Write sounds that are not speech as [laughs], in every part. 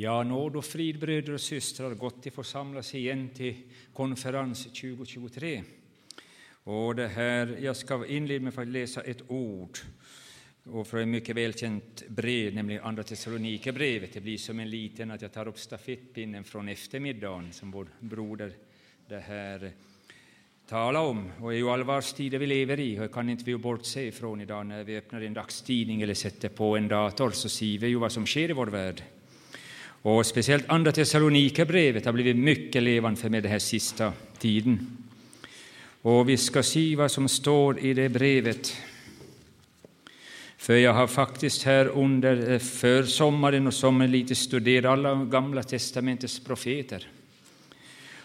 Ja, nåd och frid bröder och systrar, gott att få samlas igen till konferens 2023. Och det här, jag ska inleda med att läsa ett ord och från ett mycket välkänt brev, nämligen Andra Thessalonikerbrevet. Det blir som en liten att jag tar upp stafettpinnen från eftermiddagen som vår broder det här tala om. Och det är ju allvarstider vi lever i och det kan inte vi bortse ifrån idag när vi öppnar en dagstidning eller sätter på en dator så ser vi ju vad som sker i vår värld. Och speciellt Andra Thessalonikerbrevet har blivit mycket levande för mig den här sista tiden. Och vi ska se vad som står i det brevet. För jag har faktiskt här under eh, försommaren och sommaren lite studerat alla Gamla testamentets profeter.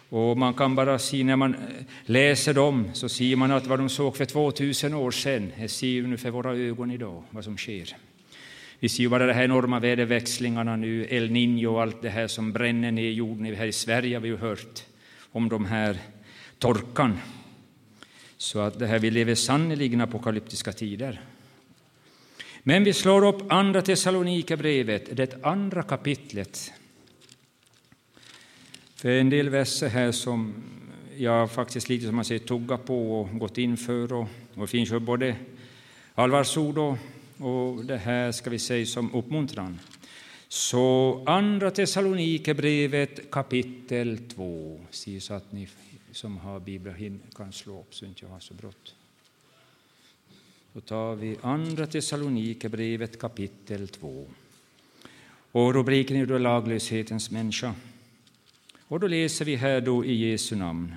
Och man kan bara se när man eh, läser dem så ser man att vad de såg för 2000 år sedan, det ser vi nu för våra ögon idag, vad som sker. Vi ser ju bara de här enorma väderväxlingarna nu, El Niño och allt det här som bränner ner jorden. Här i Sverige har vi ju hört om de här torkan. Så att det här, vi lever sannerligen apokalyptiska tider. Men vi slår upp Andra Thessalonikerbrevet, det andra kapitlet. För en del verser här som jag faktiskt lite som man säger tugga på och gått in för. Och, och det finns ju både allvarsord och och det här ska vi säga som uppmuntran. Så Andra Thessalonikerbrevet kapitel 2. Se så att ni som har bibeln kan slå upp så inte jag har så brått. Då tar vi Andra Thessalonikerbrevet kapitel 2. Och rubriken är då laglöshetens människa. Och då läser vi här då i Jesu namn.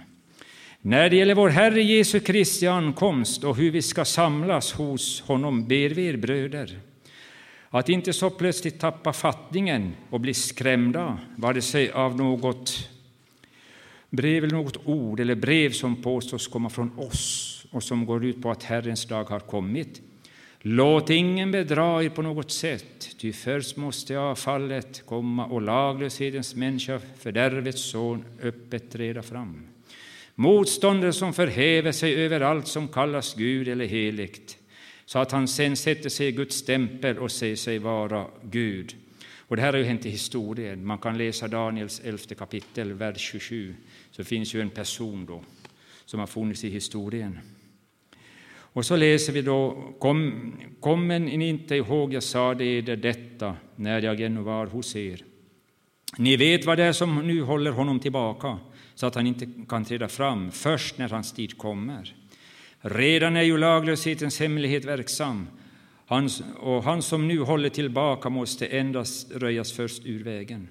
När det gäller vår Herre Jesu Kristi ankomst och hur vi ska samlas hos honom ber vi er bröder att inte så plötsligt tappa fattningen och bli skrämda, vare sig av något brev eller något ord eller brev som påstås komma från oss och som går ut på att Herrens dag har kommit. Låt ingen bedra er på något sätt, ty först måste avfallet komma och laglöshetens människa, fördärvets son, öppet träda fram. Motståndare som förhäver sig över allt som kallas Gud eller heligt, så att han sen sätter sig i Guds stämpel och säger sig vara Gud. Och det här har ju hänt i historien. Man kan läsa Daniels elfte kapitel, vers 27. Så finns ju en person då som har funnits i historien. Och så läser vi då, kom, kommer ni inte ihåg, jag sade eder detta när jag ännu var hos er. Ni vet vad det är som nu håller honom tillbaka så att han inte kan träda fram först när hans tid kommer. Redan är ju laglöshetens hemlighet verksam, han, och han som nu håller tillbaka måste endast röjas först ur vägen.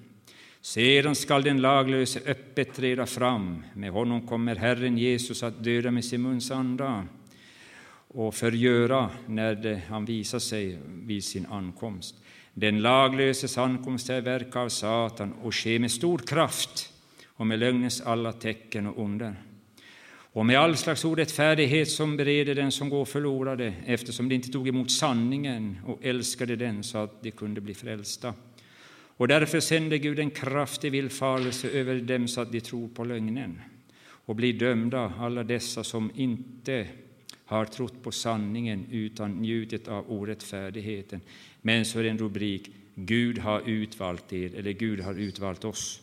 Sedan skall den laglöse öppet träda fram. Med honom kommer Herren Jesus att döda med sin muns anda och förgöra när det, han visar sig vid sin ankomst. Den laglöses ankomst är verk av Satan och sker med stor kraft och med lögnens alla tecken och under. Och med all slags orättfärdighet som bereder den som går förlorade eftersom de inte tog emot sanningen och älskade den så att de kunde bli frälsta. Och därför sände Gud en kraftig villfarelse över dem så att de tror på lögnen och blir dömda, alla dessa som inte har trott på sanningen utan njutit av orättfärdigheten. Men så är det en rubrik, Gud har utvalt er, eller Gud har utvalt oss.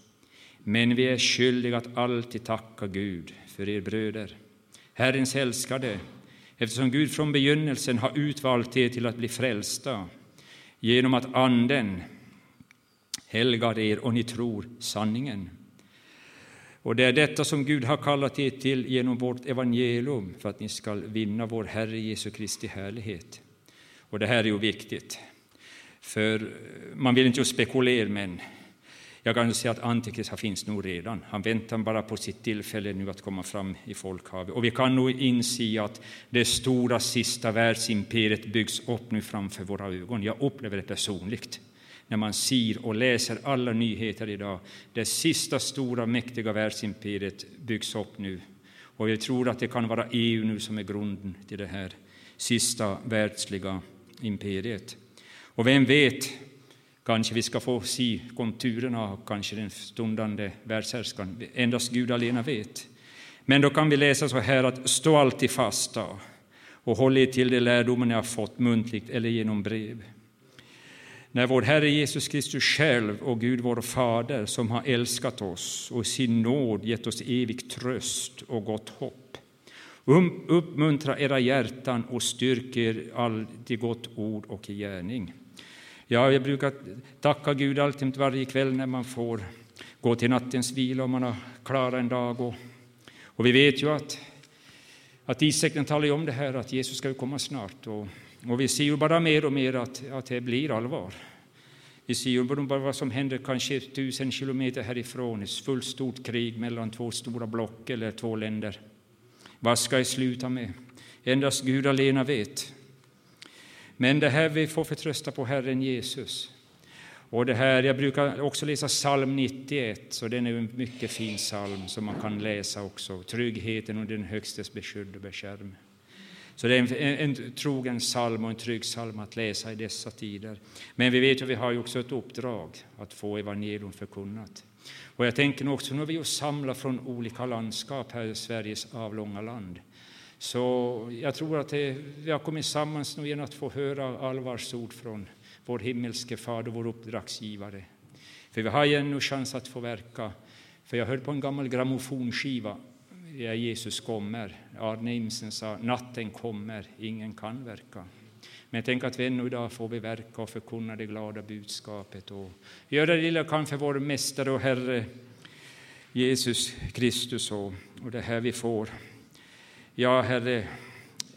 Men vi är skyldiga att alltid tacka Gud för er bröder, Herrens älskade, eftersom Gud från begynnelsen har utvalt er till att bli frälsta genom att Anden helgar er och ni tror sanningen. Och det är detta som Gud har kallat er till genom vårt evangelium för att ni ska vinna vår Herre Jesu Kristi härlighet. Och det här är ju viktigt, för man vill inte spekulera, men jag kan säga att Antikrist finns nog redan. Han väntar bara på sitt tillfälle nu att komma fram i folkhavet. Och vi kan nog inse att det stora sista världsimperiet byggs upp nu framför våra ögon. Jag upplever det personligt när man ser och läser alla nyheter idag. Det sista stora mäktiga världsimperiet byggs upp nu. Och jag tror att det kan vara EU nu som är grunden till det här sista världsliga imperiet. Och vem vet, Kanske vi ska få se konturerna av kanske den stundande världshärskaren. Endast Gud alena vet. Men då kan vi läsa så här att stå alltid fasta och håll er till de lärdomar ni har fått muntligt eller genom brev. när vår Herre Jesus Kristus själv och Gud vår Fader som har älskat oss och i sin nåd gett oss evig tröst och gott hopp. Um, Uppmuntra era hjärtan och styrk er alltid gott ord och i gärning. Ja, jag brukar tacka Gud alltid varje kväll när man får gå till nattens vila och man har klarat en dag. Och, och vi vet ju att, att Isak talar om det här att Jesus ska komma snart. Och, och vi ser ju bara mer och mer att, att det blir allvar. Vi ser ju bara vad som händer kanske tusen kilometer härifrån, ett fullt stort krig mellan två stora block eller två länder. Vad ska det sluta med? Endast Gud alena vet. Men det här vi får förtrösta på Herren Jesus. Och det här, jag brukar också läsa psalm 91, så den är en mycket fin psalm som man kan läsa också. Tryggheten och den högstes beskydd och beskärm. Så det är en, en, trogen psalm och en trygg psalm att läsa i dessa tider. Men vi vet att vi har också ett uppdrag att få evangelium förkunnat. Och jag tänker också, nu har vi samlar från olika landskap här i Sveriges avlånga land. Så jag tror att det, vi har kommit samman nu genom att få höra allvarsord från vår himmelske Fader, vår uppdragsgivare. För vi har ju ännu chans att få verka. För jag hörde på en gammal grammofonskiva, ja, Jesus kommer. Arne Imsen sa, natten kommer, ingen kan verka. Men jag tänker att vi ännu idag får vi verka och förkunna det glada budskapet och göra det lilla kan för vår Mästare och Herre Jesus Kristus och, och det här vi får. Ja, Herre,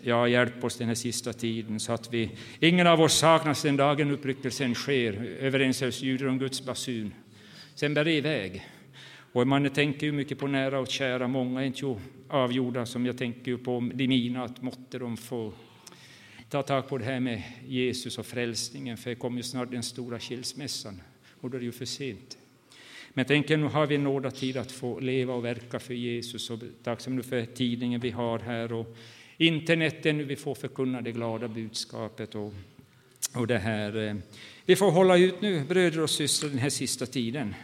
ja, hjälp oss den här sista tiden så att vi, ingen av oss saknas den dagen uppryckelsen sker, överens ljuder om Guds basun. Sen bär det iväg. Och man tänker ju mycket på nära och kära, många är inte avgjorda som jag tänker på de mina, att måtte de få ta tag på det här med Jesus och frälsningen, för det kommer ju snart den stora skilsmässan och då är det ju för sent. Men jag tänker, nu har vi några tid att få leva och verka för Jesus och tacksam nu för tidningen vi har här och interneten, vi får förkunna det glada budskapet och, och det här. Eh. Vi får hålla ut nu, bröder och systrar, den här sista tiden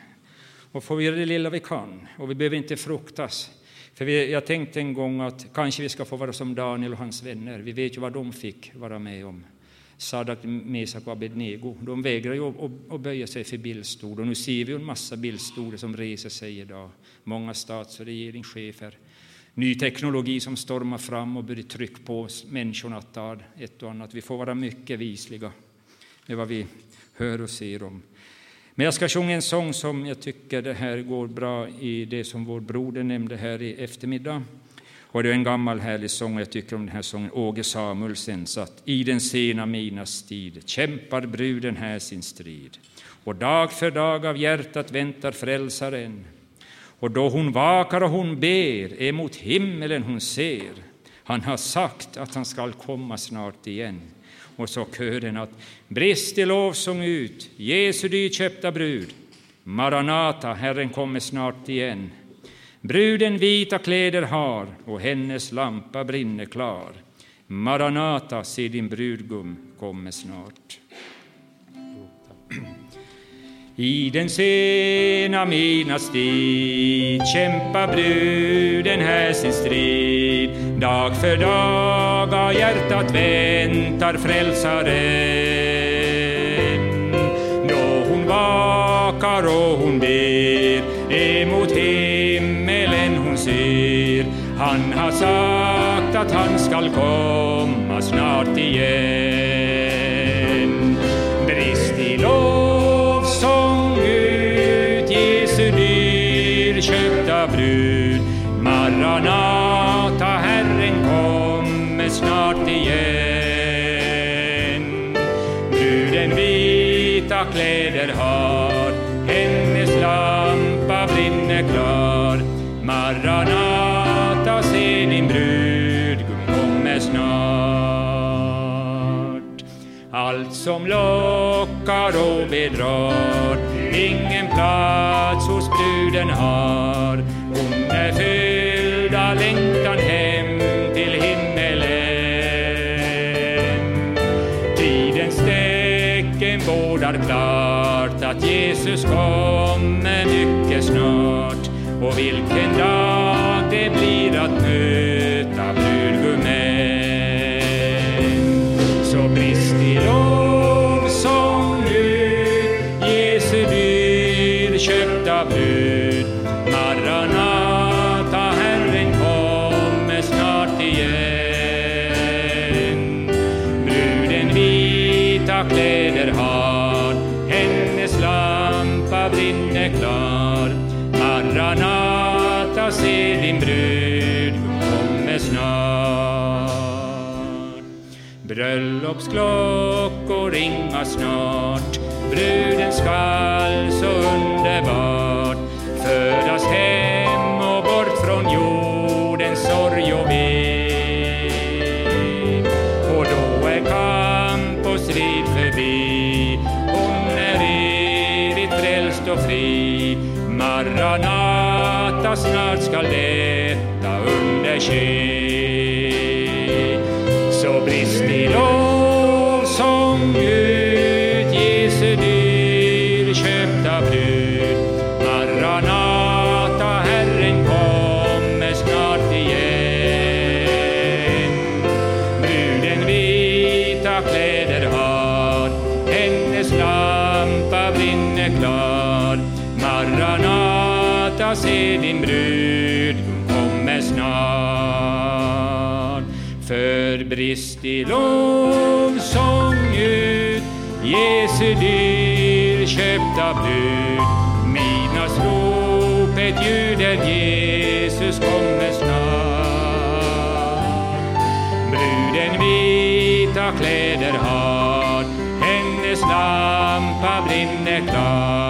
och får göra det lilla vi kan och vi behöver inte fruktas. För vi, jag tänkte en gång att kanske vi ska få vara som Daniel och hans vänner. Vi vet ju vad de fick vara med om. Sadak, Mesak och Abednego. De vägrar ju att, böja sig för bildstol. Och nu ser vi en massa bildstolar som reser sig idag. Många stats och regeringschefer. Ny teknologi som stormar fram och börjar trycka på människorna att ta ett och annat. Vi får vara mycket visliga med vad vi hör och ser om. Men jag ska sjunga en sång som jag tycker det här går bra i det som vår broder nämnde här i eftermiddag. Och det är en gammal härlig sång, jag tycker om den här sången, Åge Samuelsens, att i den sena minas tid kämpar bruden här sin strid. Och dag för dag av hjärtat väntar frälsaren. Och då hon vakar och hon ber, emot himmelen hon ser. Han har sagt att han skall komma snart igen. Och så kören att brist i lovsång ut, Jesu dyrköpta brud. Maranata, Herren kommer snart igen. Bruden vita kläder har och hennes lampa brinner klar. Maranata, se din brudgum kommer snart. I den sena midnattstid kämpar bruden här sin strid. Dag för dag av hjärtat väntar frälsaren. Då hon vakar och hon ber emot himlen. Han har sagt att han skall komma snart igen. Brist i Jesu dyrköpta brud. Maranata, Herren kommer snart igen. Bruden vita kläder har, snart. Allt som lockar och bedrar, ingen plats hos bruden har. Hon är fylld av längtan hem till himmelen. Tidens tecken bådar klart att Jesus kommer mycket snart. Och vilken dag det blir att möta Bröllopsklockor ringa snart, bruden skall så underbart födas hem och bort från jordens sorg och ve. Och då är kamp och strid förbi, hon är evigt frälst och fri. Maranata, snart skall detta under ske. Maranata, se din brud kommer snart. För brist i lovsång ut Jesu dyrköpta brud. Midnattsropet ljuder Jesus kommer snart. Bruden vita kläder har, hennes lampa brinner klar.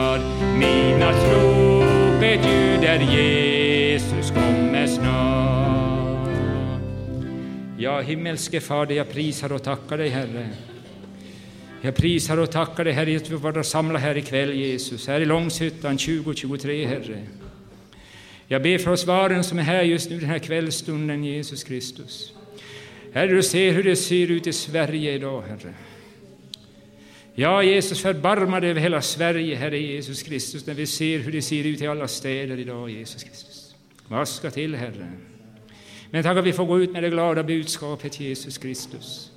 Ljuder Jesus kommer snart. Ja, himmelske Fader, jag prisar och tackar dig, Herre. Jag prisar och tackar dig, Herre, att vi var samlade här ikväll, Jesus, här i Långshyttan 2023, Herre. Jag ber för oss var och en som är här just nu den här kvällstunden, Jesus Kristus. Herre, du ser hur det ser ut i Sverige idag, Herre. Ja, Jesus, förbarma dig över hela Sverige, Herre Jesus Kristus, när vi ser hur det ser ut i alla städer idag, Jesus Kristus. Vaska till, Herre. Men tack att vi får gå ut med det glada budskapet, Jesus Kristus.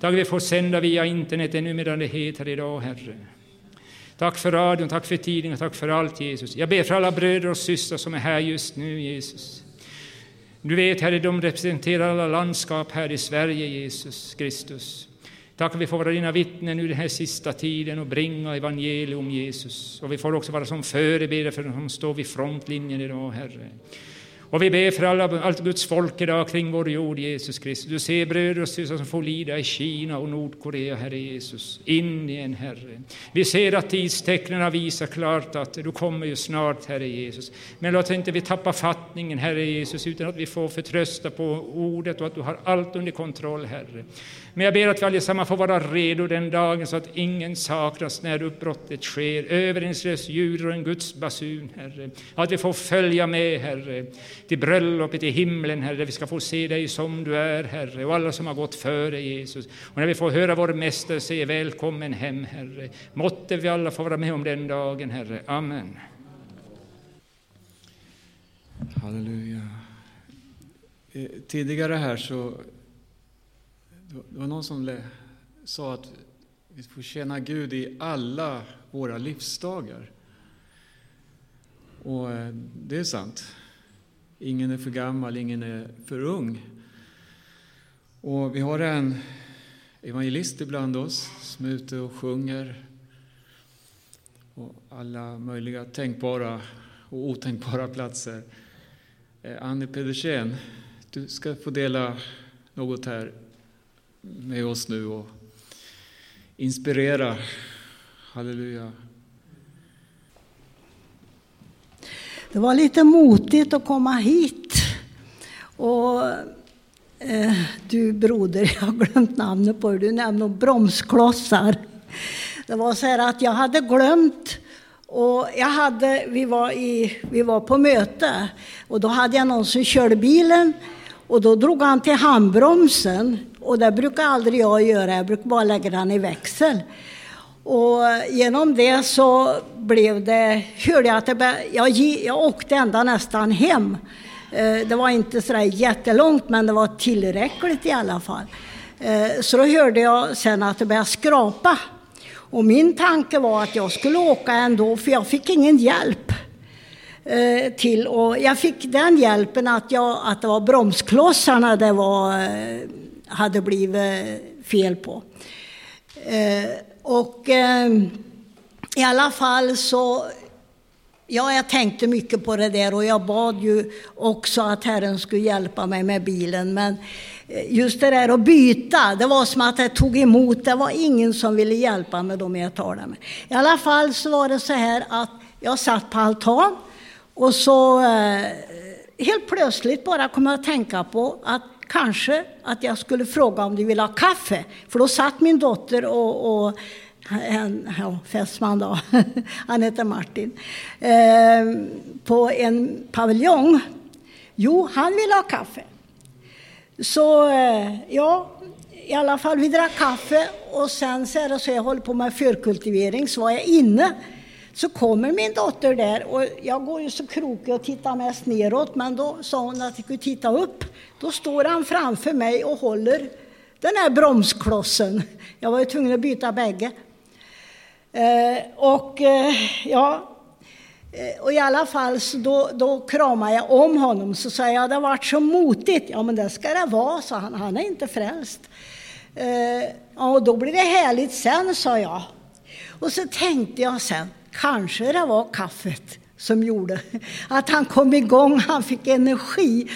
Tack att vi får sända via internet ännu medan det heter idag, Herre. Tack för radion, tack för tidningen, tack för allt, Jesus. Jag ber för alla bröder och systrar som är här just nu, Jesus. Du vet, Herre, de representerar alla landskap här i Sverige, Jesus Kristus. Tack att vi får vara dina vittnen nu den här sista tiden och bringa evangelium, Jesus. Och vi får också vara som förebilder för de som står vid frontlinjen idag, Herre. Och vi ber för alla, allt Guds folk idag kring vår jord, Jesus Kristus. Du ser bröder och systrar som får lida i Kina och Nordkorea, Herre Jesus. Indien, Herre. Vi ser att tidstecknen visar klart att du kommer ju snart, Herre Jesus. Men låt inte vi tappa fattningen, Herre Jesus, utan att vi får förtrösta på ordet och att du har allt under kontroll, Herre. Men jag ber att vi allesammans får vara redo den dagen så att ingen saknas när uppbrottet sker. Överensröst ljud och en Guds basun, Herre. Att vi får följa med, Herre, till bröllopet i himlen, Herre, där vi ska få se dig som du är, Herre, och alla som har gått före Jesus. Och när vi får höra vår Mästare säga välkommen hem, Herre. Måtte vi alla få vara med om den dagen, Herre. Amen. Halleluja. Eh, tidigare här så det var någon som sa att vi får tjäna Gud i alla våra livsdagar. Och eh, det är sant. Ingen är för gammal, ingen är för ung. Och vi har en evangelist ibland oss som är ute och sjunger på alla möjliga tänkbara och otänkbara platser. Eh, Annie Pedersen, du ska få dela något här med oss nu och inspirera. Halleluja. Det var lite motigt att komma hit. Och eh, du broder, [laughs] jag har glömt namnet på dig, du nämnde bromsklossar. Det var så här att jag hade glömt och jag hade, vi, var i, vi var på möte och då hade jag någon som körde bilen och då drog han till handbromsen och det brukar aldrig jag göra, jag brukar bara lägga den i växel. Och genom det så blev det, hörde jag att det, bör- jag, jag åkte ända nästan hem. Eh, det var inte så där jättelångt men det var tillräckligt i alla fall. Eh, så då hörde jag sen att det började skrapa. Och min tanke var att jag skulle åka ändå för jag fick ingen hjälp. Eh, till. Och jag fick den hjälpen att, jag, att det var bromsklossarna det var, hade blivit fel på. Och eh, i alla fall så Ja, jag tänkte mycket på det där och jag bad ju också att Herren skulle hjälpa mig med bilen. Men eh, just det där att byta, det var som att jag tog emot. Det var ingen som ville hjälpa mig då jag talade med. I alla fall så var det så här att jag satt på altan och så eh, helt plötsligt bara kom jag att tänka på att kanske att jag skulle fråga om de ville ha kaffe. För då satt min dotter och, och en ja, fästman då, [laughs] han heter Martin, eh, på en paviljong. Jo, han ville ha kaffe. Så eh, ja, i alla fall, vi drack kaffe och sen så är det så jag håller på med förkultivering, så var jag inne. Så kommer min dotter där och jag går ju så krokig och tittar mest neråt, men då sa hon att jag skulle titta upp. Då står han framför mig och håller den här bromsklossen. Jag var ju tvungen att byta bägge. Eh, och eh, ja, eh, och i alla fall så då, då kramade jag om honom så sa jag, det har varit så motigt. Ja men det ska det vara, sa han, han är inte frälst. Eh, och då blir det härligt sen, sa jag. Och så tänkte jag sen, kanske det var kaffet som gjorde att han kom igång, han fick energi.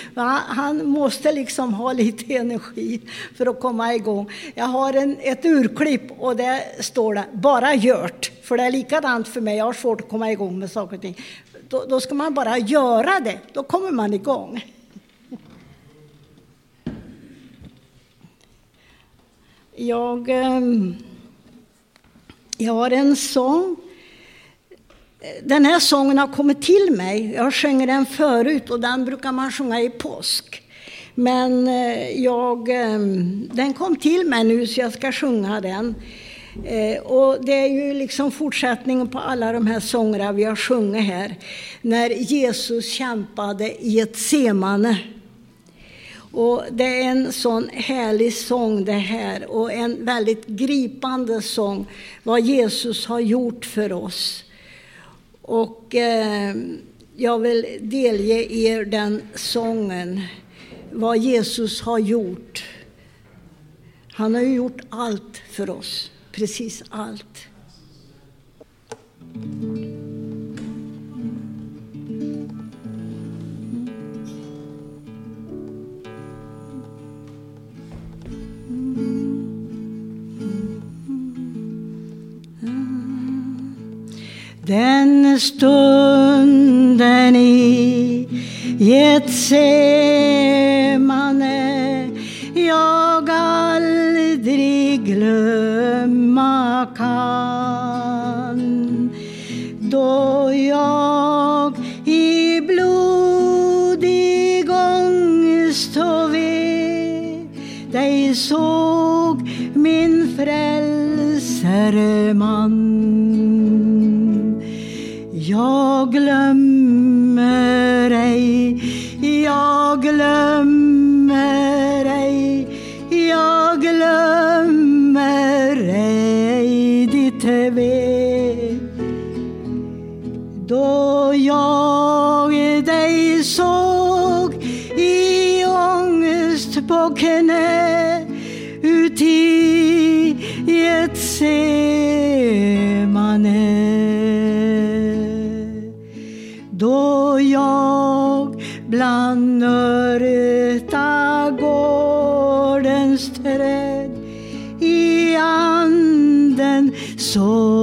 Han måste liksom ha lite energi för att komma igång. Jag har en, ett urklipp och där står det bara gjort. För det är likadant för mig, jag har svårt att komma igång med saker och ting. Då, då ska man bara göra det, då kommer man igång. Jag, ehm, jag har en sång den här sången har kommit till mig. Jag sjöng den förut och den brukar man sjunga i påsk. Men eh, jag, ehm, den kom till mig nu så jag ska sjunga den. Eh, och det är ju liksom fortsättningen på alla de här sångerna vi har sjungit här. När Jesus kämpade i ett semane. Och det är en sån härlig sång det här och en väldigt gripande sång. Vad Jesus har gjort för oss. Och eh, jag vill delge er den sången, vad Jesus har gjort. Han har ju gjort allt för oss, precis allt. Den stunden i Getsemane jag aldrig glömma kan. Då jag i blodig ångest och ve dig såg min frälsare man jag glömmer ej, jag glömmer ej, jag glömmer ej ditt ve. Då jag dig såg i ångest på knä uti ett semane anden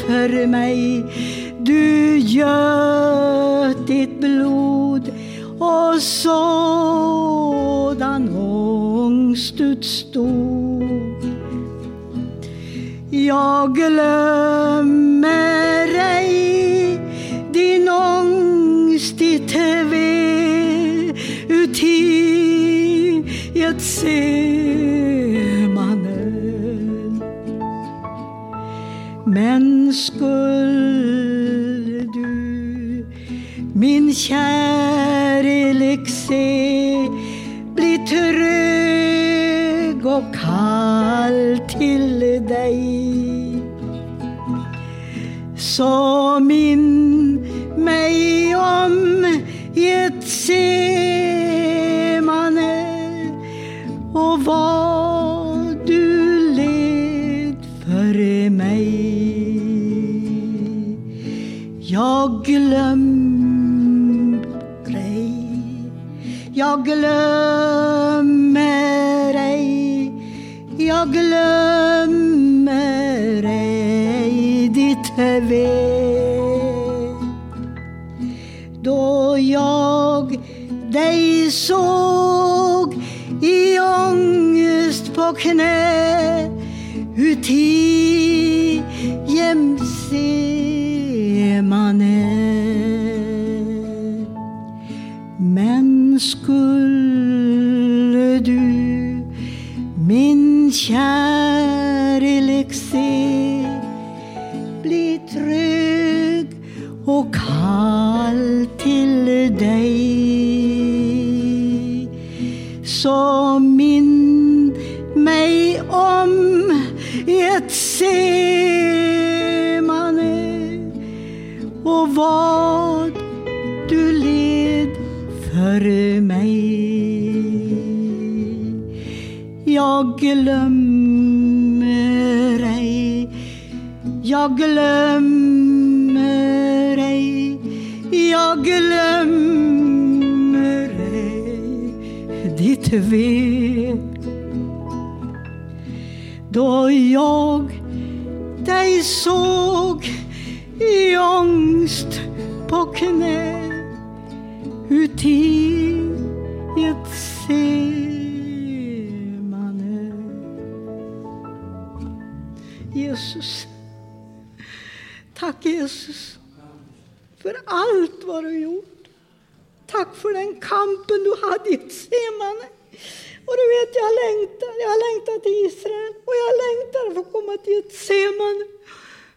för mig du göt ditt blod och sådan ångst utstod. Jag glömmer ej din ångst, ditt ve uti Getsemane. Men skulle du, min kärlek, se bli trög och kall till dig. Så minn mig om i ett Getsemane Jag glömmer ej, jag glömmer ej, jag glömmer ej ditt ve. Då jag dig såg i ångest på knä uti så minn mig om Getsemane och vad du led för mig. Jag glömmer ej, jag glömmer ej, jag glömmer ditt. Då jag dig såg i ångest på knä uti Getsemane. Jesus, tack Jesus för allt vad du gjort. Tack för den kampen du hade i Getsemane. Och du vet, jag längtar. Jag längtar till Israel och jag längtar att få komma till Getsemane.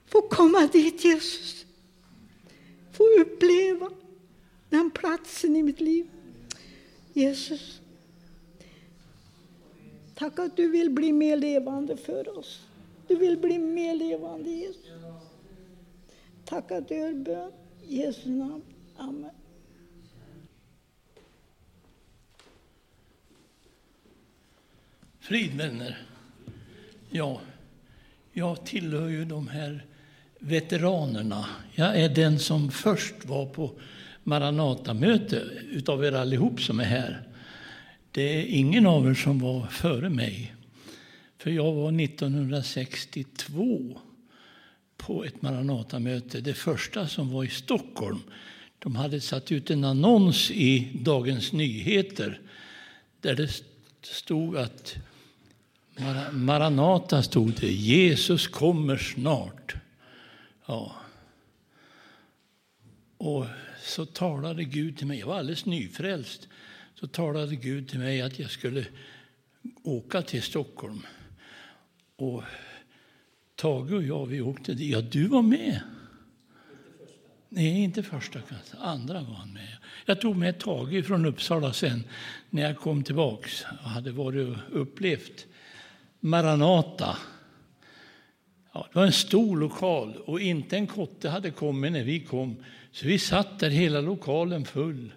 Få komma dit, Jesus. Få uppleva den platsen i mitt liv. Jesus, tack att du vill bli mer levande för oss. Du vill bli mer levande, Jesus. Tack att du hör bön. I Jesu namn. Amen. Frid vänner. Ja, jag tillhör ju de här veteranerna. Jag är den som först var på Maranatamöte utav er allihop som är här. Det är ingen av er som var före mig. För jag var 1962 på ett Maranatamöte, det första som var i Stockholm. De hade satt ut en annons i Dagens Nyheter där det stod att Maranata stod det, Jesus kommer snart. Ja. Och så talade Gud till mig, jag var alldeles nyfrälst, så talade Gud till mig att jag skulle åka till Stockholm. Och Tage och jag, vi åkte dit. Ja, du var med. Nej, inte första kanske. Andra var han med. Jag tog med Tage från Uppsala sen när jag kom tillbaks och hade varit och upplevt Maranata. Ja, det var en stor lokal och inte en kotte hade kommit när vi kom. Så vi satt där hela lokalen full.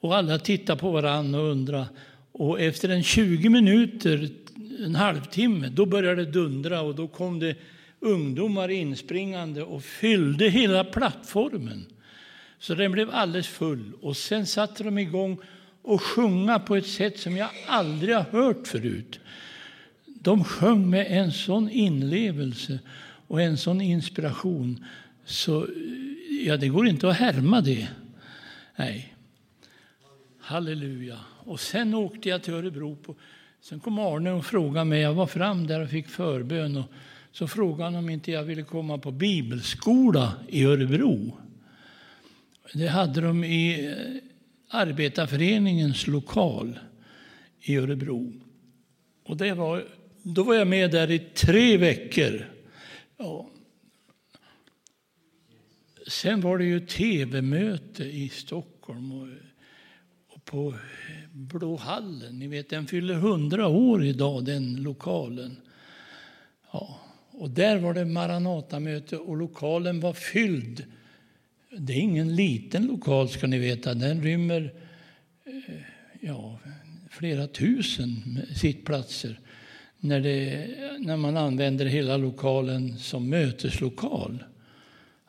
Och alla tittade på varandra och undrade. Och efter en 20 minuter en halvtimme, då började det dundra och då kom det ungdomar inspringande och fyllde hela plattformen. Så den blev alldeles full. Och sen satte de igång och sjunga på ett sätt som jag aldrig har hört förut. De sjöng med en sån inlevelse och en sån inspiration så ja, det går inte att härma det. Nej. Halleluja. Och sen åkte jag till Örebro. På, sen kom Arne och frågade mig. Jag var fram där och fick förbön. Och så frågade han om inte jag ville komma på bibelskola i Örebro. Det hade de i eh, arbetarföreningens lokal i Örebro. Och det var, då var jag med där i tre veckor. Ja. Sen var det ju tv-möte i Stockholm och, och på Blå hallen. Ni vet, den fyller hundra år idag, den lokalen. Ja. Och där var det Maranatamöte och lokalen var fylld. Det är ingen liten lokal ska ni veta. Den rymmer eh, ja, flera tusen sittplatser när, det, när man använder hela lokalen som möteslokal.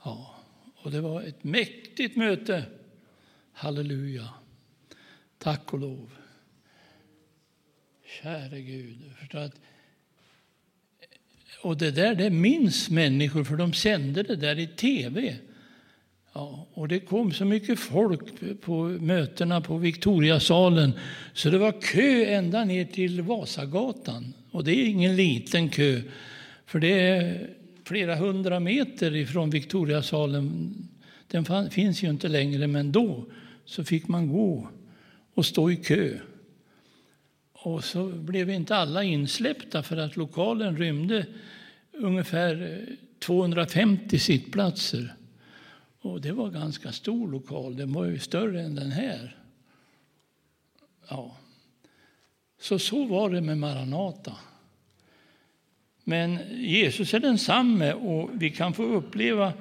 Ja, och det var ett mäktigt möte. Halleluja. Tack och lov. Käre Gud. Att, och det där det minns människor, för de sände det där i tv. Ja, och det kom så mycket folk på mötena på Victoriasalen så det var kö ända ner till Vasagatan. Och det är ingen liten kö, för det är flera hundra meter ifrån Victoriasalen. Den finns ju inte längre, men då så fick man gå och stå i kö. Och så blev inte alla insläppta för att lokalen rymde ungefär eh, 250 sittplatser. Och det var en ganska stor lokal. Den var ju större än den här. Ja. Så så var det med Maranata. Men Jesus är densamme och vi kan få uppleva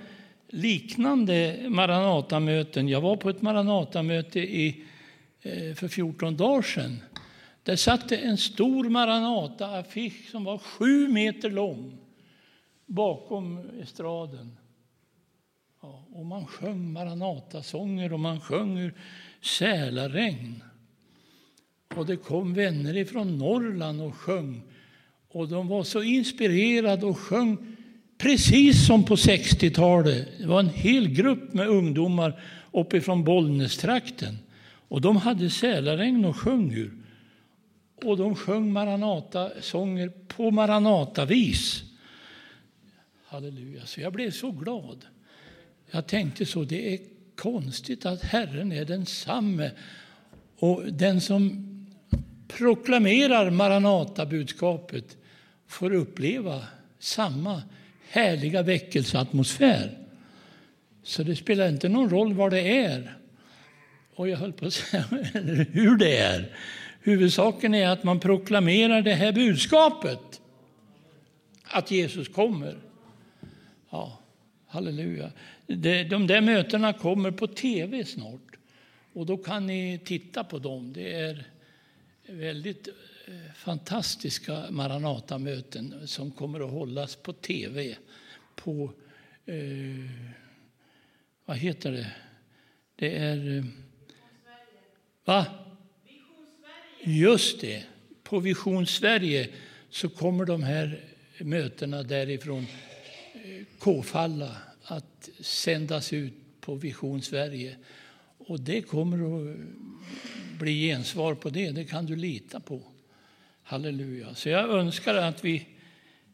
liknande Maranatamöten. Jag var på ett Maranatamöte i, eh, för 14 dagar sedan. Där satt en stor Maranata-affisch som var sju meter lång bakom estraden. Ja, och man sjöng Maranatasånger och man sjöng ur Sälaregn. Och det kom vänner ifrån Norrland och sjöng. Och de var så inspirerade och sjöng precis som på 60-talet. Det var en hel grupp med ungdomar uppifrån Bollnästrakten. Och de hade Sälaregn och sjöng ur. Och de sjöng Maranata-sånger på Maranata-vis. Halleluja, så jag blev så glad. Jag tänkte så, det är konstigt att Herren är densamme. Och den som proklamerar Maranata-budskapet får uppleva samma härliga väckelseatmosfär. Så det spelar inte någon roll var det är. Och jag höll på att säga [laughs] hur det är. Huvudsaken är att man proklamerar det här budskapet. Att Jesus kommer. Ja, halleluja. De där mötena kommer på tv snart. Och då kan ni titta på dem. Det är väldigt fantastiska fantastiska Maranatamöten som kommer att hållas på tv. På, eh, vad heter det? Det är... Eh, va? Just det. På Vision Sverige så kommer de här mötena därifrån eh, K-falla att sändas ut på Vision Sverige. Och det kommer att bli gensvar på det, det kan du lita på. Halleluja. Så jag önskar att vi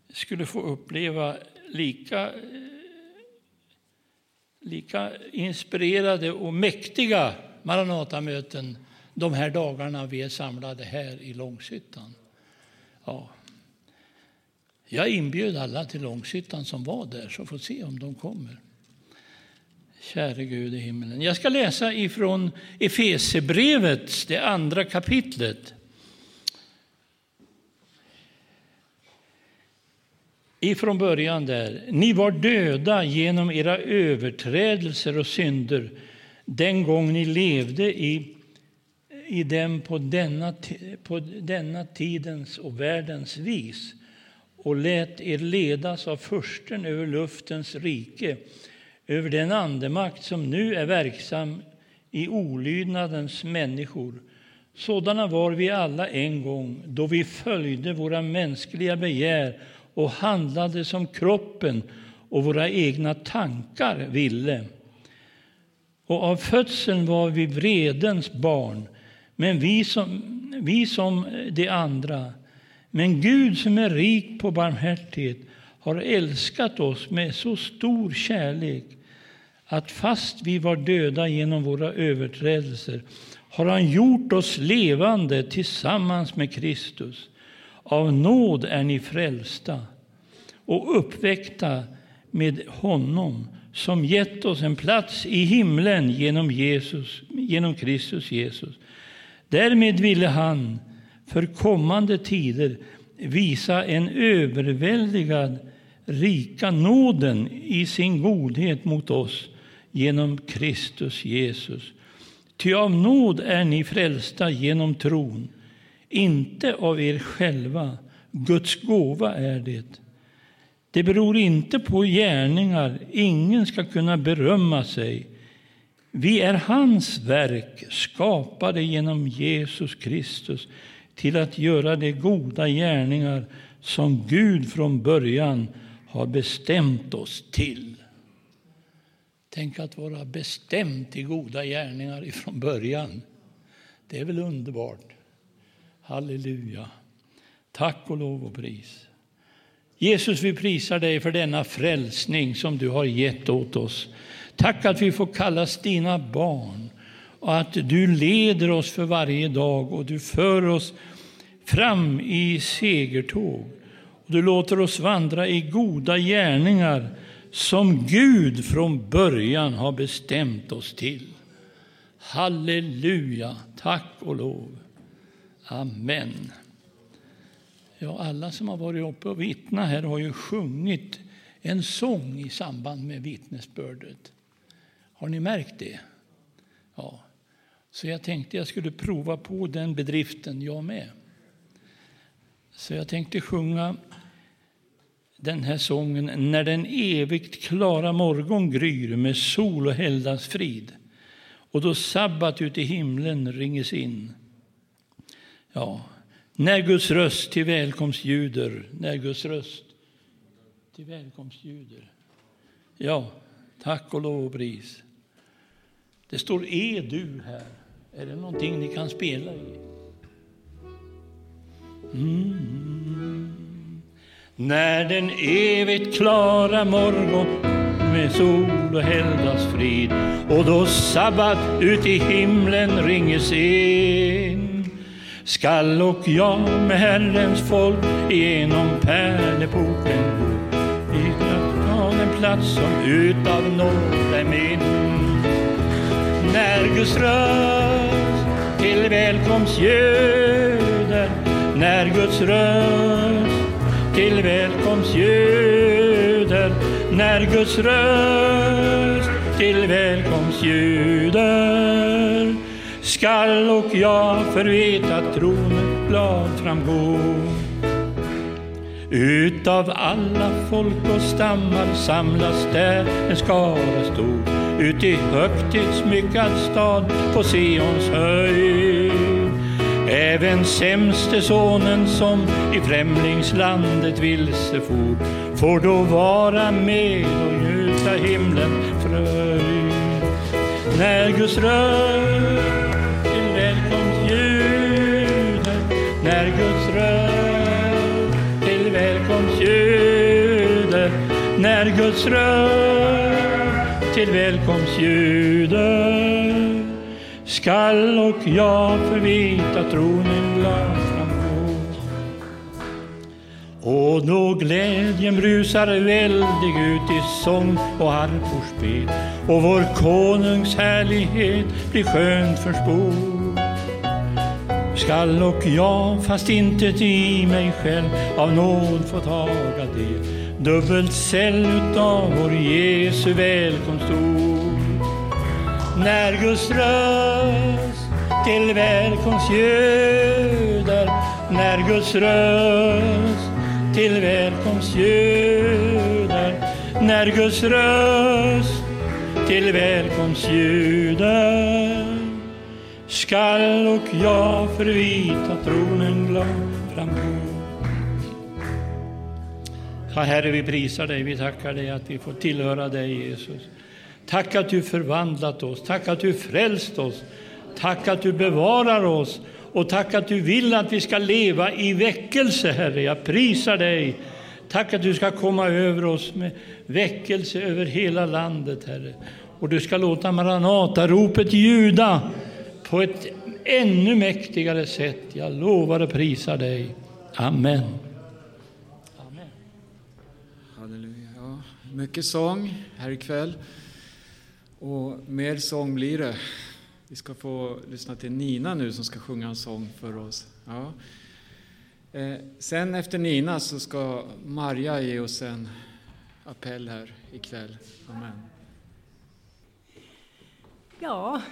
skulle få uppleva lika, lika inspirerade och mäktiga Maranatamöten de här dagarna vi är samlade här i Långshyttan. Ja. Jag inbjöd alla till Långshyttan som var där, så får se om de kommer. Käre Gud i himmelen. Jag ska läsa ifrån Efesebrevet, det andra kapitlet. Ifrån början där. Ni var döda genom era överträdelser och synder den gång ni levde i i dem på denna, på denna tidens och världens vis och lät er ledas av försten över luftens rike, över den andemakt som nu är verksam i olydnadens människor. Sådana var vi alla en gång, då vi följde våra mänskliga begär och handlade som kroppen och våra egna tankar ville. Och av födseln var vi vredens barn, men vi som, vi som de andra. Men Gud som är rik på barmhärtighet har älskat oss med så stor kärlek att fast vi var döda genom våra överträdelser har han gjort oss levande tillsammans med Kristus. Av nåd är ni frälsta och uppväckta med honom som gett oss en plats i himlen genom, Jesus, genom Kristus Jesus. Därmed ville han för kommande tider visa en överväldigad rika nåden i sin godhet mot oss genom Kristus Jesus. Ty av nåd är ni frälsta genom tron, inte av er själva. Guds gåva är det. Det beror inte på gärningar, ingen ska kunna berömma sig. Vi är hans verk, skapade genom Jesus Kristus till att göra de goda gärningar som Gud från början har bestämt oss till. Tänk att vara bestämd till goda gärningar ifrån början. Det är väl underbart? Halleluja. Tack och lov och pris. Jesus, vi prisar dig för denna frälsning som du har gett åt oss. Tack att vi får kallas dina barn och att du leder oss för varje dag och du för oss fram i segertåg. Och du låter oss vandra i goda gärningar som Gud från början har bestämt oss till. Halleluja, tack och lov. Amen. Ja, alla som har varit uppe och vittnat här har ju sjungit en sång i samband med vittnesbördet. Har ni märkt det? Ja. Så jag tänkte jag skulle prova på den bedriften jag med. Så jag tänkte sjunga den här sången När den evigt klara morgon gryr med sol och helgdags frid och då sabbat ut i himlen ringes in. Ja, när Guds röst till välkomst ljuder, när Guds röst till välkomst ljuder. Ja, tack och lov och pris. Det står E du här. Är det någonting ni kan spela i? Mm. När den evigt klara morgon med sol och helgdagsfrid och då sabbat ut i himlen ringes in skall och jag med Herrens folk genom pärleporten gå i av den plats som utav nåd är min. När Guds röst till välkomst ljuder, när Guds röst till välkomst ljuder när Guds röst till välkomst ljuder skall och jag för veta tronen glad framgå. Utav alla folk och stammar samlas där en skara stor ut i högtidsmyckad stad på Sions höjd. Även sämste sonen som i främlingslandet vilse for får då vara med och njuta himlen fröjd. När Guds röst till välkomst ljuder, när Guds röst till välkomst ljuder, när Guds röst till välkomst ljuder skall och jag för vita tronen glad framgå. Och då glädjen brusar väldig ut i sång och harpors spel och vår konungs härlighet blir skönt förspår. skall och jag, fast inte i mig själv, av nåd få taga del dubbelt säll utav vår Jesu välkomstord när Guds röst till välkomst ljuder, när Guds röst till välkomst ljuder, när Guds röst till välkomst ljuder, skall och jag för vita tronen glad framgå. Ja, Herre, vi prisar dig, vi tackar dig att vi får tillhöra dig, Jesus. Tack att du förvandlat oss, tack att du frälst oss, tack att du bevarar oss och tack att du vill att vi ska leva i väckelse, Herre. Jag prisar dig. Tack att du ska komma över oss med väckelse över hela landet, Herre. Och du ska låta Maranata-ropet ljuda på ett ännu mäktigare sätt. Jag lovar och prisar dig. Amen. Amen. Halleluja. Ja, mycket sång här ikväll. Och mer sång blir det. Vi ska få lyssna till Nina nu som ska sjunga en sång för oss. Ja. Eh, sen efter Nina så ska Marja ge oss en appell här ikväll. Amen. Ja,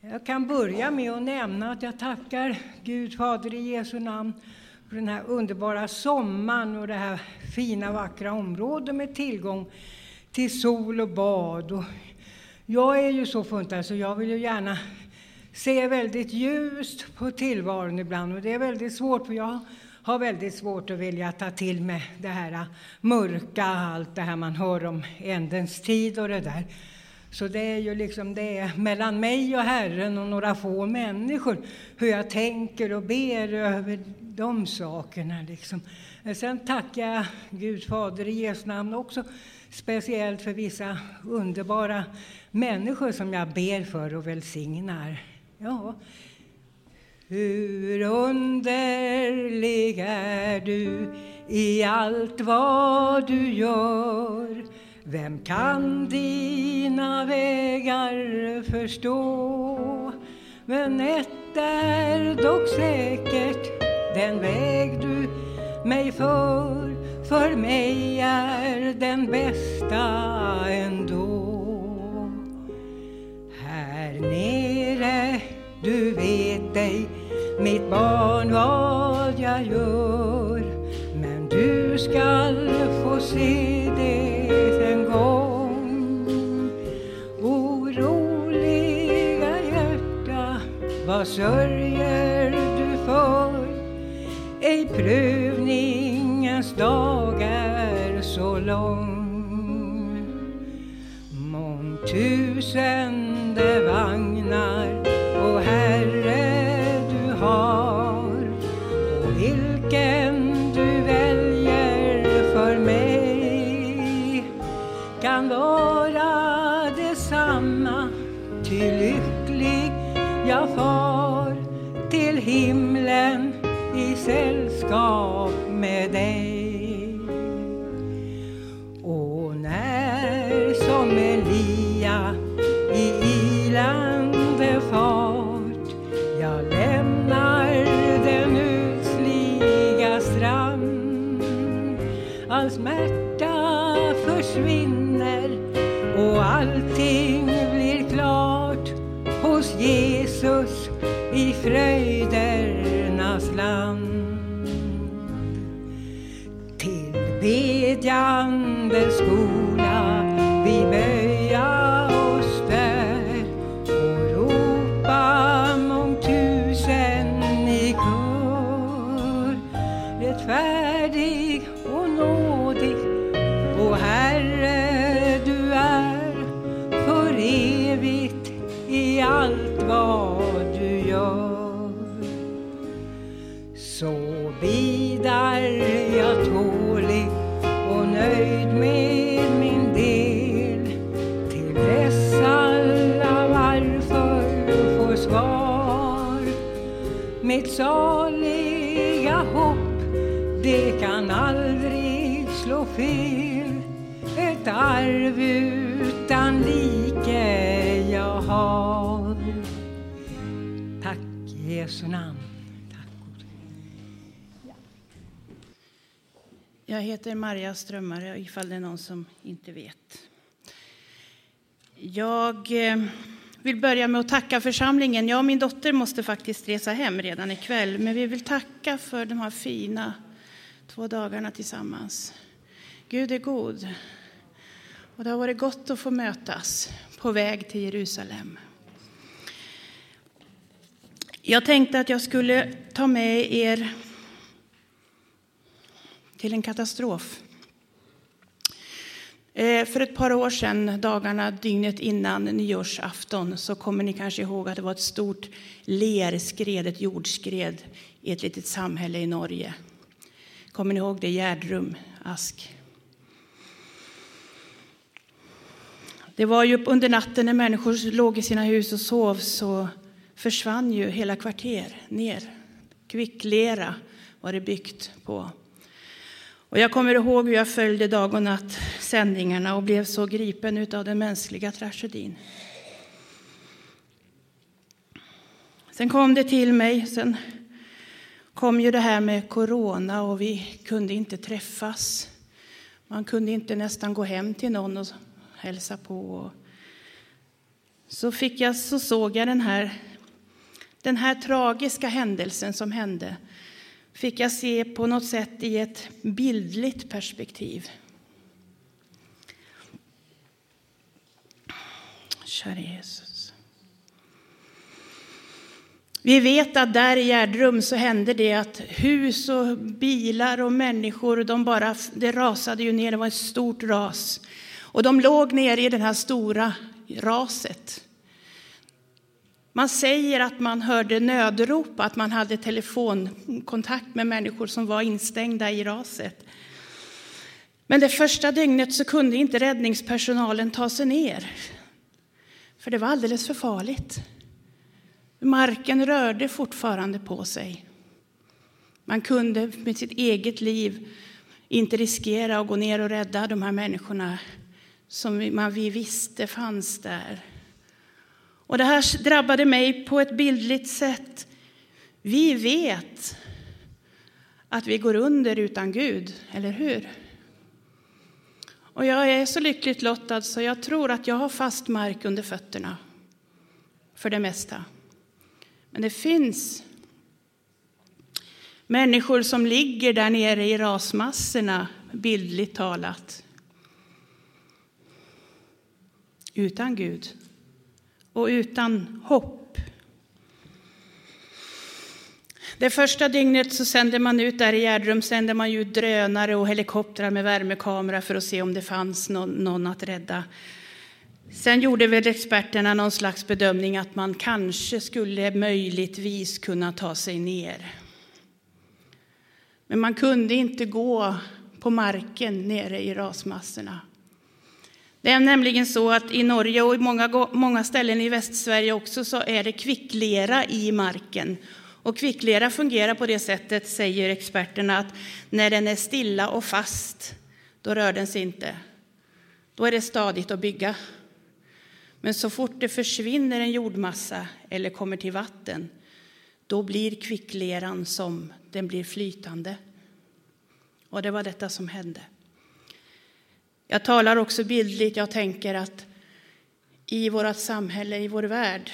jag kan börja med att nämna att jag tackar Gud Fader i Jesu namn för den här underbara sommaren och det här fina vackra området med tillgång till sol och bad. Och jag är ju så funtad så jag vill ju gärna se väldigt ljust på tillvaron ibland och det är väldigt svårt för jag har väldigt svårt att vilja ta till mig det här mörka, allt det här man hör om ändens tid och det där. Så det är ju liksom det är mellan mig och Herren och några få människor hur jag tänker och ber över de sakerna. Liksom. Sen tackar jag Gud Fader i Jesu namn också speciellt för vissa underbara människor som jag ber för och välsignar. Ja. Hur underlig är du i allt vad du gör vem kan dina vägar förstå? Men ett är dock säkert, den väg du mig för, för mig är den bästa ändå. Här nere, du vet dig, mitt barn, vad jag gör. Men du skall få se det en gång. Oroliga hjärta, vad sörjer du för? Ej prövningens dag to send saliga hopp, det kan aldrig slå fel. Ett arv utan like jag har. Tack i Jesu namn. Tack Jag heter Maria Strömmare, ifall det är någon som inte vet. Jag eh, vill börja med att tacka församlingen. Jag och min dotter måste faktiskt resa hem redan ikväll, men vi vill tacka för de här fina två dagarna tillsammans. Gud är god. Och det har varit gott att få mötas på väg till Jerusalem. Jag tänkte att jag skulle ta med er till en katastrof. Eh, för ett par år sedan, dagarna dygnet innan nyårsafton, så kommer ni kanske ihåg att det var ett stort lerskred, ett jordskred i ett litet samhälle i Norge. Kommer ni ihåg det? Gärdrum, Ask. Det var ju under natten när människor låg i sina hus och sov så försvann ju hela kvarter ner. Kvicklera var det byggt på. Och jag kommer ihåg hur jag följde dag och natt sändningarna och blev så gripen av den mänskliga tragedin. Sen kom det till mig, sen kom ju det här med corona och vi kunde inte träffas. Man kunde inte nästan gå hem till någon och hälsa på. Så, fick jag, så såg jag den här, den här tragiska händelsen som hände fick jag se på något sätt i ett bildligt perspektiv. Kära Jesus. Vi vet att där i Gärdrum så hände det att hus och bilar och människor, de bara, det rasade ju ner, det var ett stort ras. Och de låg nere i det här stora raset. Man säger att man hörde nödrop, att man hade telefonkontakt med människor som var instängda i raset. Men det första dygnet så kunde inte räddningspersonalen ta sig ner. För det var alldeles för farligt. Marken rörde fortfarande på sig. Man kunde med sitt eget liv inte riskera att gå ner och rädda de här människorna som vi visste fanns där. Och det här drabbade mig på ett bildligt sätt. Vi vet att vi går under utan Gud, eller hur? Och jag är så lyckligt lottad så jag tror att jag har fast mark under fötterna. För det mesta. Men det finns människor som ligger där nere i rasmassorna, bildligt talat. Utan Gud och utan hopp. Det första dygnet så sände man ut där i Gärdrum sände man ut drönare och helikoptrar med värmekamera för att se om det fanns någon, någon att rädda. Sen gjorde väl experterna någon slags bedömning att man kanske skulle möjligtvis kunna ta sig ner. Men man kunde inte gå på marken nere i rasmassorna. Det är nämligen så att i Norge och i många, många ställen i Västsverige också så är det kvicklera i marken. Och kvicklera fungerar på det sättet, säger experterna, att när den är stilla och fast, då rör den sig inte. Då är det stadigt att bygga. Men så fort det försvinner en jordmassa eller kommer till vatten, då blir kvickleran som den blir flytande. Och det var detta som hände. Jag talar också bildligt, jag tänker att i vårt samhälle, i vår värld,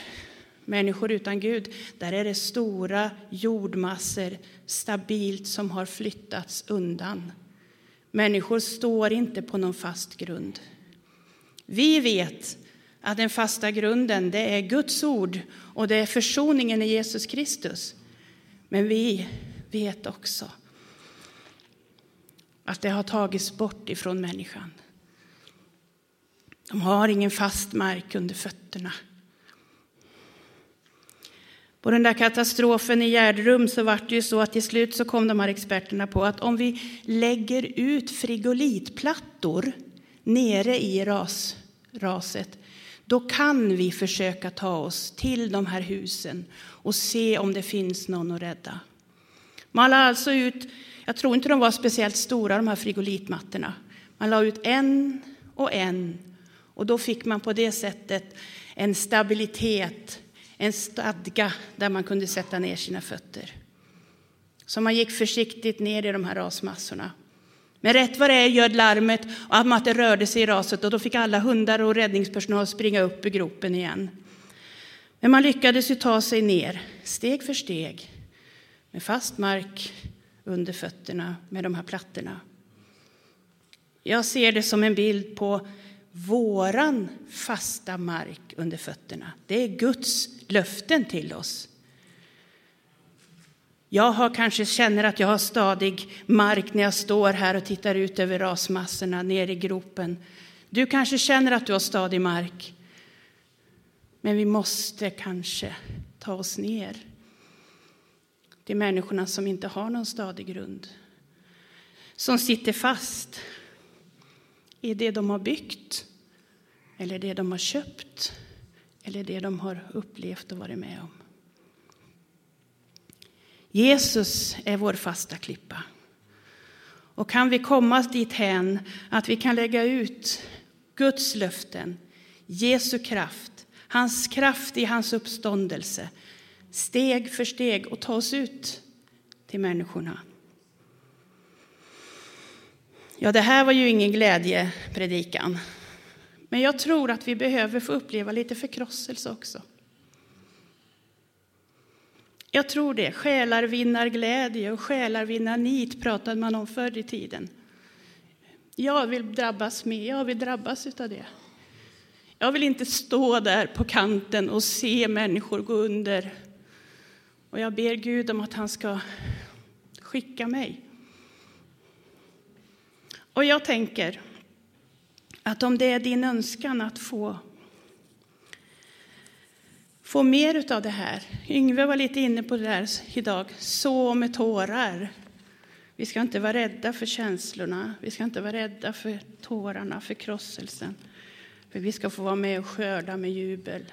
människor utan Gud, där är det stora jordmassor stabilt som har flyttats undan. Människor står inte på någon fast grund. Vi vet att den fasta grunden det är Guds ord och det är försoningen i Jesus Kristus. Men vi vet också att det har tagits bort ifrån människan. De har ingen fast mark under fötterna. På den där katastrofen i Gärdrum så var det ju så att till slut så kom de här experterna på att om vi lägger ut frigolitplattor nere i ras, raset, då kan vi försöka ta oss till de här husen och se om det finns någon att rädda. Man la alltså ut, jag tror inte de var speciellt stora de här frigolitmattorna. Man la ut en och en och då fick man på det sättet en stabilitet, en stadga där man kunde sätta ner sina fötter. Så man gick försiktigt ner i de här rasmassorna. Men rätt vad det är ljöd larmet om att det rörde sig i raset och då fick alla hundar och räddningspersonal springa upp i gropen igen. Men man lyckades ju ta sig ner, steg för steg, med fast mark under fötterna med de här plattorna. Jag ser det som en bild på våran fasta mark under fötterna. Det är Guds löften till oss. Jag har kanske känner att jag har stadig mark när jag står här och tittar ut över rasmassorna ner i gropen. Du kanske känner att du har stadig mark. Men vi måste kanske ta oss ner till människorna som inte har någon stadig grund. Som sitter fast i det de har byggt eller det de har köpt eller det de har upplevt och varit med om. Jesus är vår fasta klippa. Och kan vi komma dit hän att vi kan lägga ut Guds löften, Jesu kraft, hans kraft i hans uppståndelse, steg för steg och ta oss ut till människorna. Ja, det här var ju ingen glädjepredikan. Men jag tror att vi behöver få uppleva lite förkrosselse också. Jag tror det. Själar vinner glädje och själar vinner nit pratade man om förr i tiden. Jag vill drabbas med, jag vill drabbas av det. Jag vill inte stå där på kanten och se människor gå under. Och jag ber Gud om att han ska skicka mig. Och jag tänker att om det är din önskan att få få mer av det här. Yngve var lite inne på det där idag. Så med tårar. Vi ska inte vara rädda för känslorna. Vi ska inte vara rädda för tårarna, för krosselsen. För vi ska få vara med och skörda med jubel.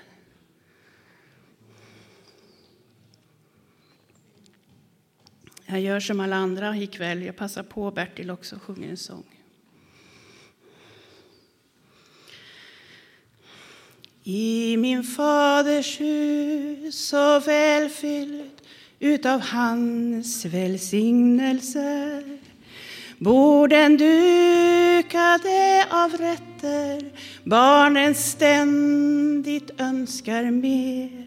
Jag gör som alla andra ikväll. Jag passar på Bertil också och sjunger en sång. I min faders hus så välfylld utav hans välsignelser Borden dukade av rätter. Barnen ständigt önskar mer.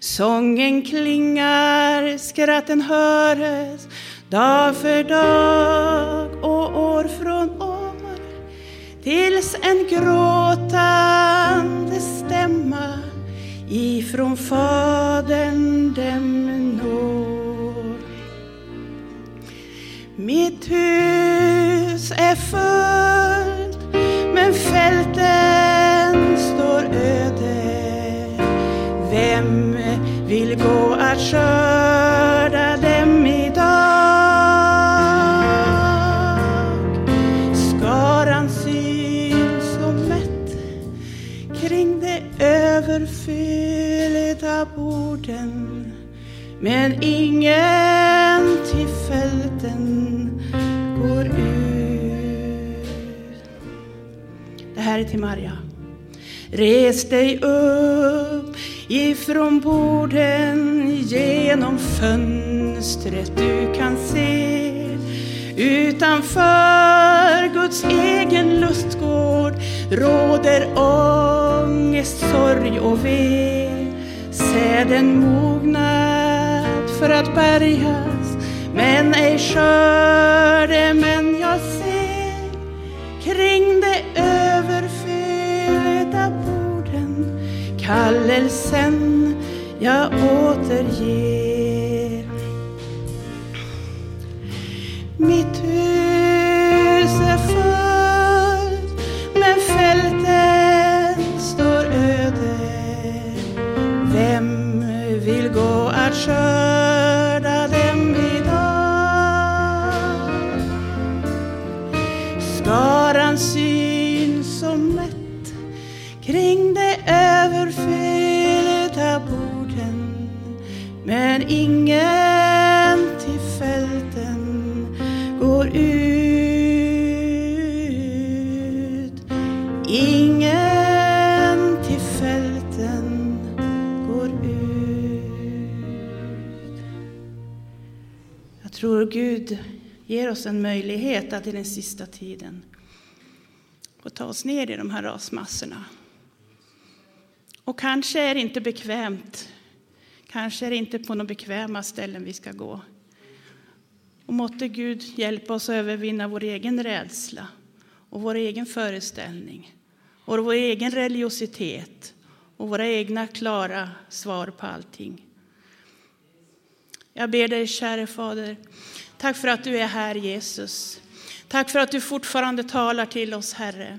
Sången klingar, skratten höres dag för dag och år från år tills en gråtande stämma ifrån Fadern dem når. Mitt hus är fullt, men fälten står öde. Vem vill gå att skörda dem borden men ingen till fälten går ut. Det här är till Maria. Res dig upp ifrån borden genom fönstret du kan se Utanför Guds egen lustgård råder ångest, sorg och ve. Säden mognat för att bärgas, men ej skörde. Men jag ser kring de överfyllda borden kallelsen jag återger. Mitt huvud Vår Gud ger oss en möjlighet att i den sista tiden få ta oss ner i de här rasmassorna Och kanske är det inte bekvämt. Kanske är det inte på några bekväma ställen vi ska gå. Och måtte Gud hjälpa oss att övervinna vår egen rädsla och vår egen föreställning och vår egen religiositet och våra egna klara svar på allting. Jag ber dig, käre Fader, tack för att du är här, Jesus. Tack för att du fortfarande talar till oss, Herre.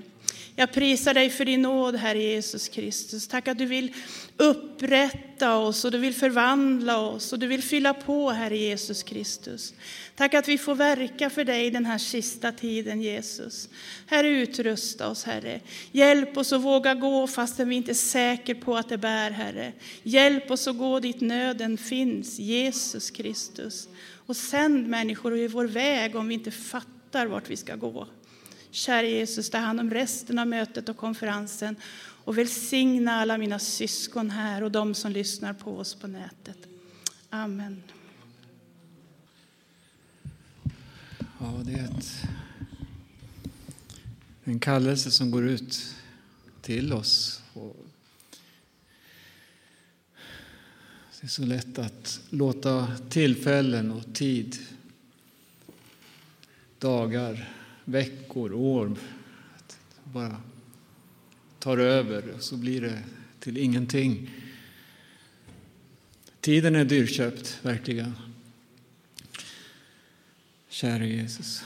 Jag prisar dig för din nåd, Herre Jesus Kristus. Tack att du vill upprätta oss och du vill förvandla oss och du vill fylla på, Herre Jesus Kristus. Tack att vi får verka för dig den här sista tiden, Jesus. Herre, utrusta oss, Herre. Hjälp oss att våga gå fastän vi inte är säkra på att det bär, Herre. Hjälp oss att gå dit nöden finns, Jesus Kristus. Och sänd människor i vår väg om vi inte fattar vart vi ska gå. Kära Jesus, ta hand om resten av mötet och konferensen och välsigna alla mina syskon här och de som lyssnar på oss på nätet. Amen. Ja, det är ett, en kallelse som går ut till oss. Och det är så lätt att låta tillfällen och tid, dagar, veckor, år bara tar över och så blir det till ingenting. Tiden är dyrköpt, verkligen. Käre Jesus.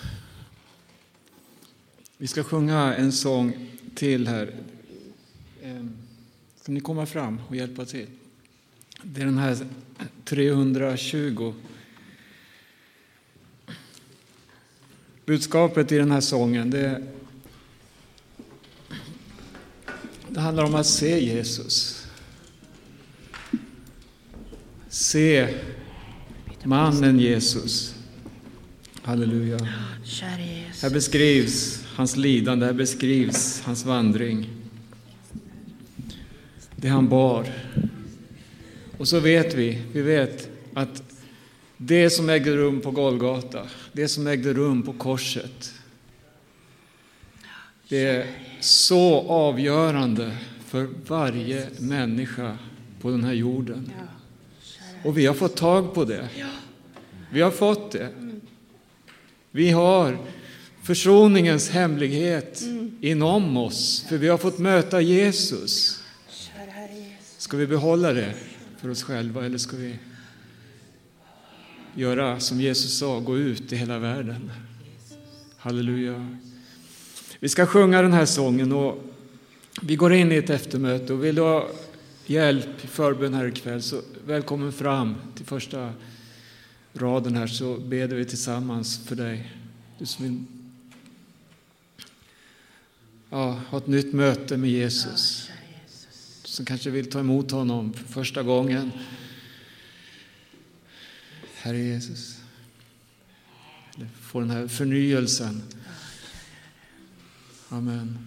Vi ska sjunga en sång till här. Ehm, ska ni komma fram och hjälpa till? Det är den här 320. Budskapet i den här sången det, det handlar om att se Jesus. Se mannen Jesus. Halleluja. Här beskrivs hans lidande, här beskrivs hans vandring. Det han bar. Och så vet vi, vi vet att det som ägde rum på Golgata, det som ägde rum på korset, det är så avgörande för varje människa på den här jorden. Och vi har fått tag på det. Vi har fått det. Vi har försoningens hemlighet inom oss, för vi har fått möta Jesus. Ska vi behålla det för oss själva eller ska vi göra som Jesus sa, gå ut i hela världen? Halleluja. Vi ska sjunga den här sången och vi går in i ett eftermöte och vill du ha hjälp i förbön här ikväll så välkommen fram till första raden här så ber vi tillsammans för dig. Du som vill ja, ha ett nytt möte med Jesus. Du som kanske vill ta emot honom för första gången. Herre Jesus. Få den här förnyelsen. Amen.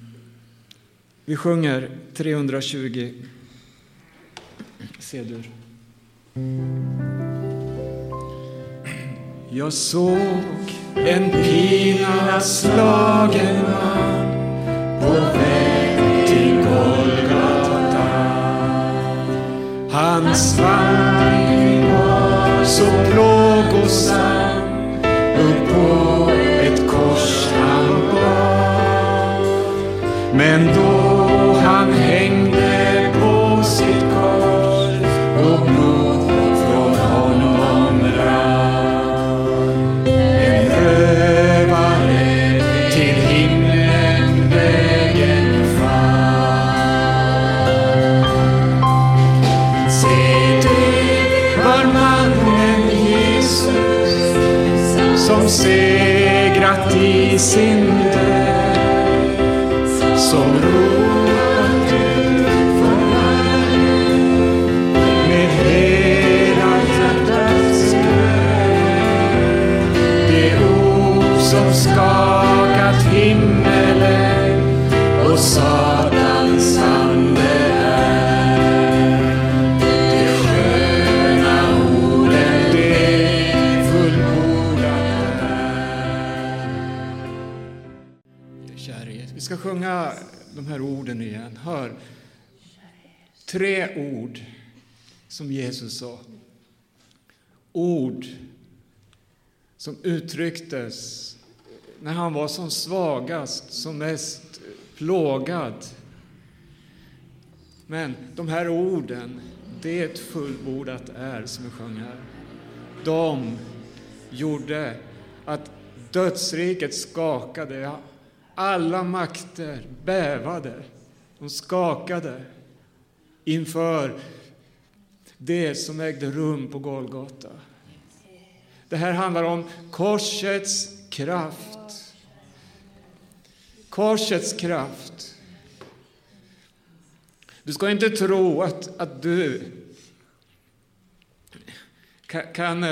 Vi sjunger 320 C-dur. Jag såg en pilaslagen man på väg till Golgata. Hans vandring så plågosam upp på ett kors han bar. Men då som segrat i sin död som Hör. tre ord som Jesus sa. Ord som uttrycktes när han var som svagast, som mest plågad. Men de här orden, det fullbordat är, som vi sjöng här, de gjorde att dödsriket skakade. Alla makter bävade, de skakade inför det som ägde rum på Golgata. Det här handlar om korsets kraft. Korsets kraft. Du ska inte tro att, att du kan, kan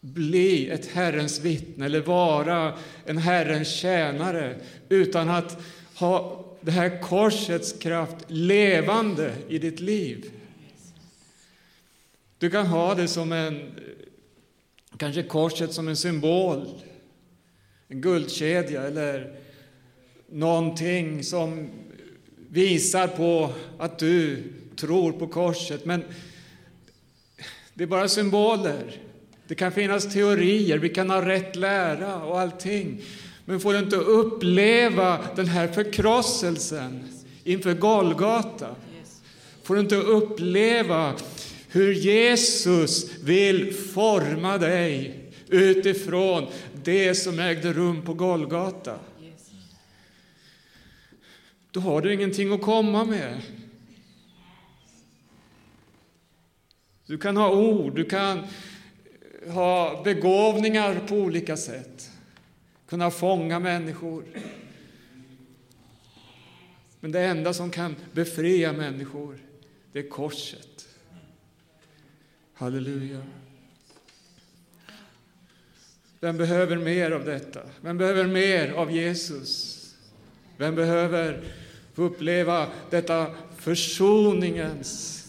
bli ett Herrens vittne eller vara en Herrens tjänare utan att ha det här korsets kraft levande i ditt liv. Du kan ha det som en, kanske korset som en symbol, en guldkedja eller någonting som visar på att du tror på korset. Men det är bara symboler. Det kan finnas teorier, vi kan ha rätt lära och allting. Men får du inte uppleva den här förkrosselsen inför Golgata, får du inte uppleva hur Jesus vill forma dig utifrån det som ägde rum på Golgata. Då har du ingenting att komma med. Du kan ha ord, du kan ha begåvningar på olika sätt, kunna fånga människor. Men det enda som kan befria människor, det är korset. Halleluja. Vem behöver mer av detta? Vem behöver mer av Jesus? Vem behöver få uppleva detta försoningens,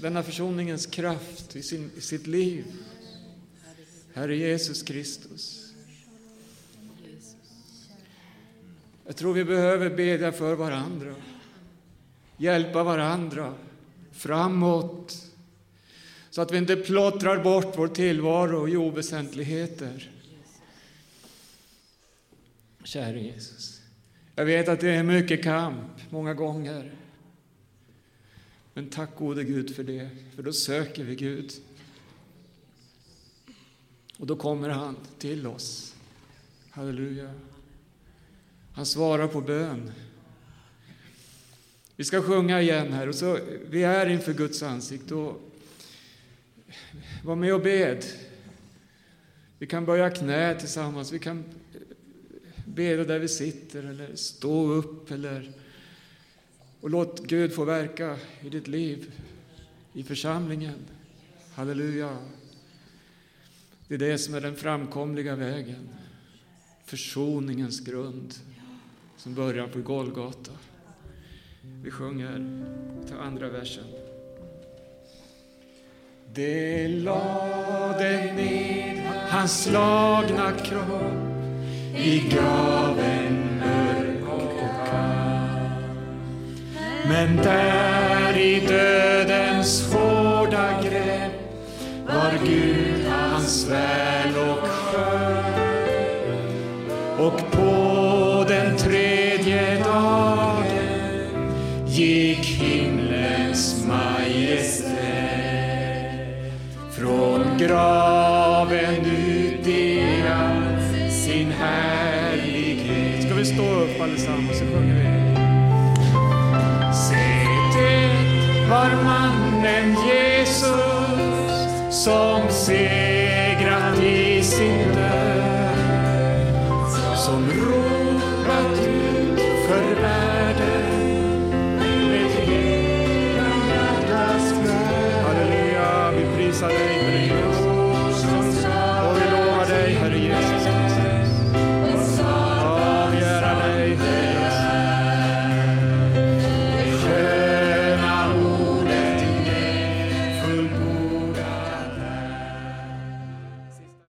denna försoningens kraft i, sin, i sitt liv? Herre Jesus Kristus. Jag tror vi behöver bedja för varandra, hjälpa varandra framåt så att vi inte plottrar bort vår tillvaro i oväsentligheter. Käre Jesus, jag vet att det är mycket kamp många gånger. Men tack gode Gud för det, för då söker vi Gud. Och då kommer han till oss. Halleluja. Han svarar på bön. Vi ska sjunga igen här. Och så, vi är inför Guds ansikte. Och var med och bed. Vi kan böja knä tillsammans. Vi kan beda där vi sitter eller stå upp. Eller, och låt Gud få verka i ditt liv, i församlingen. Halleluja. Det är det som är den framkomliga vägen. Försoningens grund som börjar på Golgata. Vi sjunger ta andra versen. Det lade ned hans slagna kropp i graven mörk och kall. Men där i dödens hårda grepp var Gud hans väl och skön. Och på graven ut i all sin härlighet. Ska vi stå upp allesammans så sjunger vi? Se, det var mannen Jesus som sin